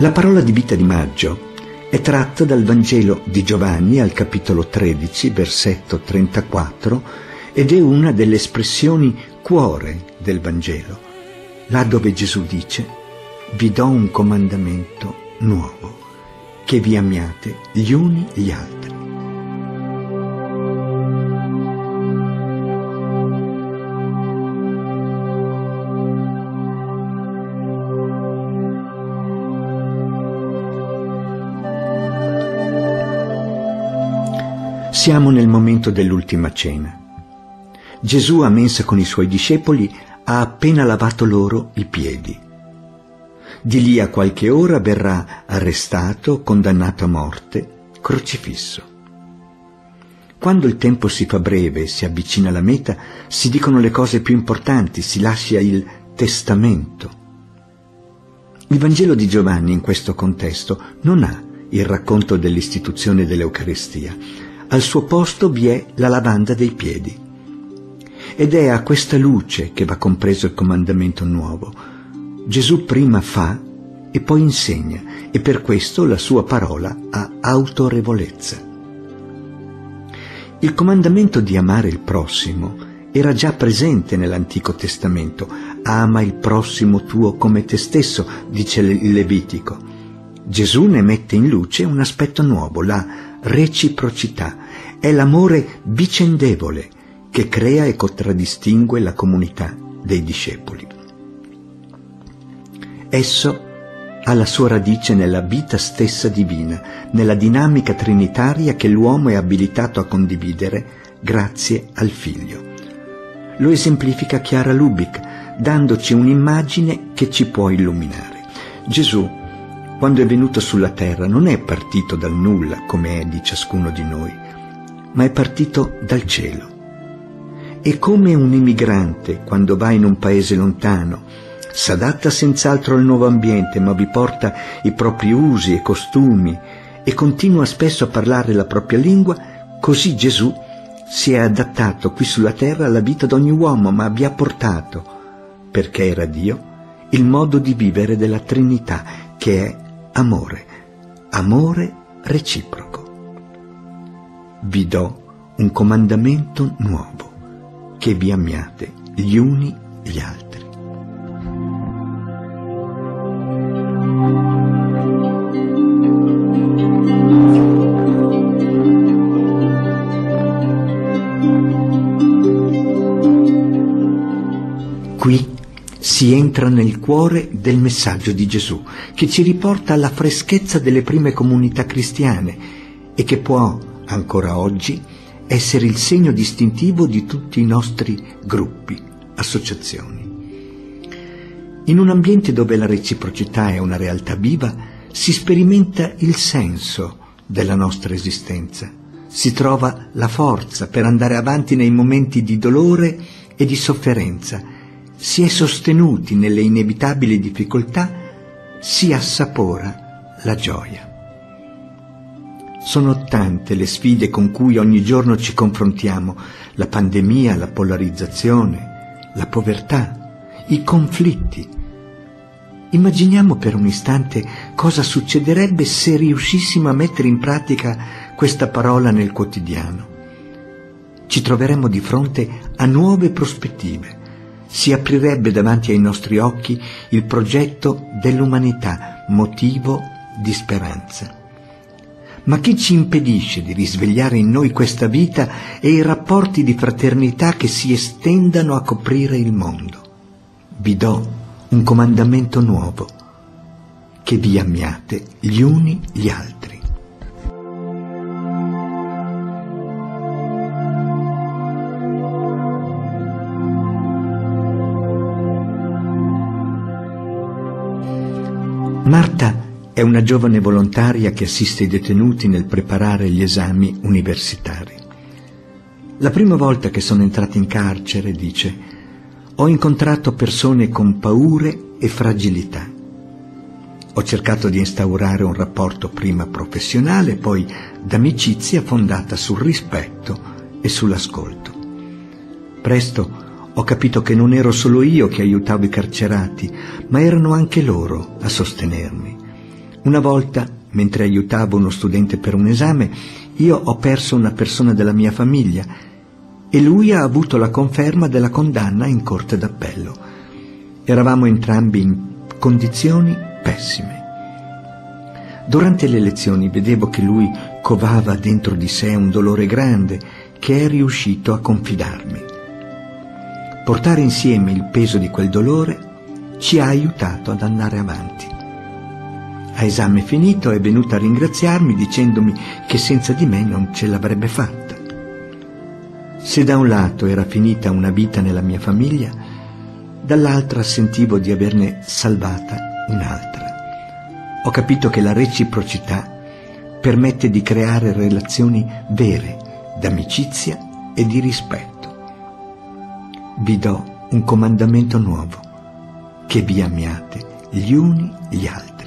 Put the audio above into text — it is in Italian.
La parola di vita di maggio è tratta dal Vangelo di Giovanni al capitolo 13, versetto 34, ed è una delle espressioni cuore del Vangelo, là dove Gesù dice, vi do un comandamento nuovo, che vi amiate gli uni gli altri. Siamo nel momento dell'ultima cena. Gesù a mensa con i suoi discepoli ha appena lavato loro i piedi. Di lì a qualche ora verrà arrestato, condannato a morte, crocifisso. Quando il tempo si fa breve e si avvicina alla meta, si dicono le cose più importanti, si lascia il testamento. Il Vangelo di Giovanni in questo contesto non ha il racconto dell'istituzione dell'Eucaristia, al suo posto vi è la lavanda dei piedi. Ed è a questa luce che va compreso il comandamento nuovo. Gesù prima fa e poi insegna e per questo la sua parola ha autorevolezza. Il comandamento di amare il prossimo era già presente nell'Antico Testamento. Ama il prossimo tuo come te stesso, dice il Levitico. Gesù ne mette in luce un aspetto nuovo, la reciprocità, è l'amore vicendevole che crea e contraddistingue la comunità dei discepoli. Esso ha la sua radice nella vita stessa divina, nella dinamica trinitaria che l'uomo è abilitato a condividere grazie al Figlio. Lo esemplifica Chiara Lubick, dandoci un'immagine che ci può illuminare. Gesù quando è venuto sulla terra non è partito dal nulla come è di ciascuno di noi, ma è partito dal cielo. E come un emigrante quando va in un paese lontano, s'adatta senz'altro al nuovo ambiente, ma vi porta i propri usi e costumi e continua spesso a parlare la propria lingua, così Gesù si è adattato qui sulla terra alla vita di ogni uomo, ma vi ha portato, perché era Dio, il modo di vivere della Trinità, che è amore, amore reciproco. Vi do un comandamento nuovo, che vi amiate gli uni gli altri. Qui si entra nel cuore del messaggio di Gesù, che ci riporta alla freschezza delle prime comunità cristiane e che può, ancora oggi, essere il segno distintivo di tutti i nostri gruppi, associazioni. In un ambiente dove la reciprocità è una realtà viva, si sperimenta il senso della nostra esistenza, si trova la forza per andare avanti nei momenti di dolore e di sofferenza, si è sostenuti nelle inevitabili difficoltà, si assapora la gioia. Sono tante le sfide con cui ogni giorno ci confrontiamo, la pandemia, la polarizzazione, la povertà, i conflitti. Immaginiamo per un istante cosa succederebbe se riuscissimo a mettere in pratica questa parola nel quotidiano. Ci troveremmo di fronte a nuove prospettive si aprirebbe davanti ai nostri occhi il progetto dell'umanità, motivo di speranza. Ma chi ci impedisce di risvegliare in noi questa vita e i rapporti di fraternità che si estendano a coprire il mondo? Vi do un comandamento nuovo, che vi amiate gli uni gli altri. Marta è una giovane volontaria che assiste i detenuti nel preparare gli esami universitari. La prima volta che sono entrata in carcere, dice, ho incontrato persone con paure e fragilità. Ho cercato di instaurare un rapporto prima professionale, poi d'amicizia fondata sul rispetto e sull'ascolto. Presto ho capito che non ero solo io che aiutavo i carcerati, ma erano anche loro a sostenermi. Una volta, mentre aiutavo uno studente per un esame, io ho perso una persona della mia famiglia e lui ha avuto la conferma della condanna in corte d'appello. Eravamo entrambi in condizioni pessime. Durante le lezioni vedevo che lui covava dentro di sé un dolore grande che è riuscito a confidarmi. Portare insieme il peso di quel dolore ci ha aiutato ad andare avanti. A esame finito è venuto a ringraziarmi dicendomi che senza di me non ce l'avrebbe fatta. Se da un lato era finita una vita nella mia famiglia, dall'altra sentivo di averne salvata un'altra. Ho capito che la reciprocità permette di creare relazioni vere, d'amicizia e di rispetto. Vi do un comandamento nuovo, che vi amiate gli uni gli altri.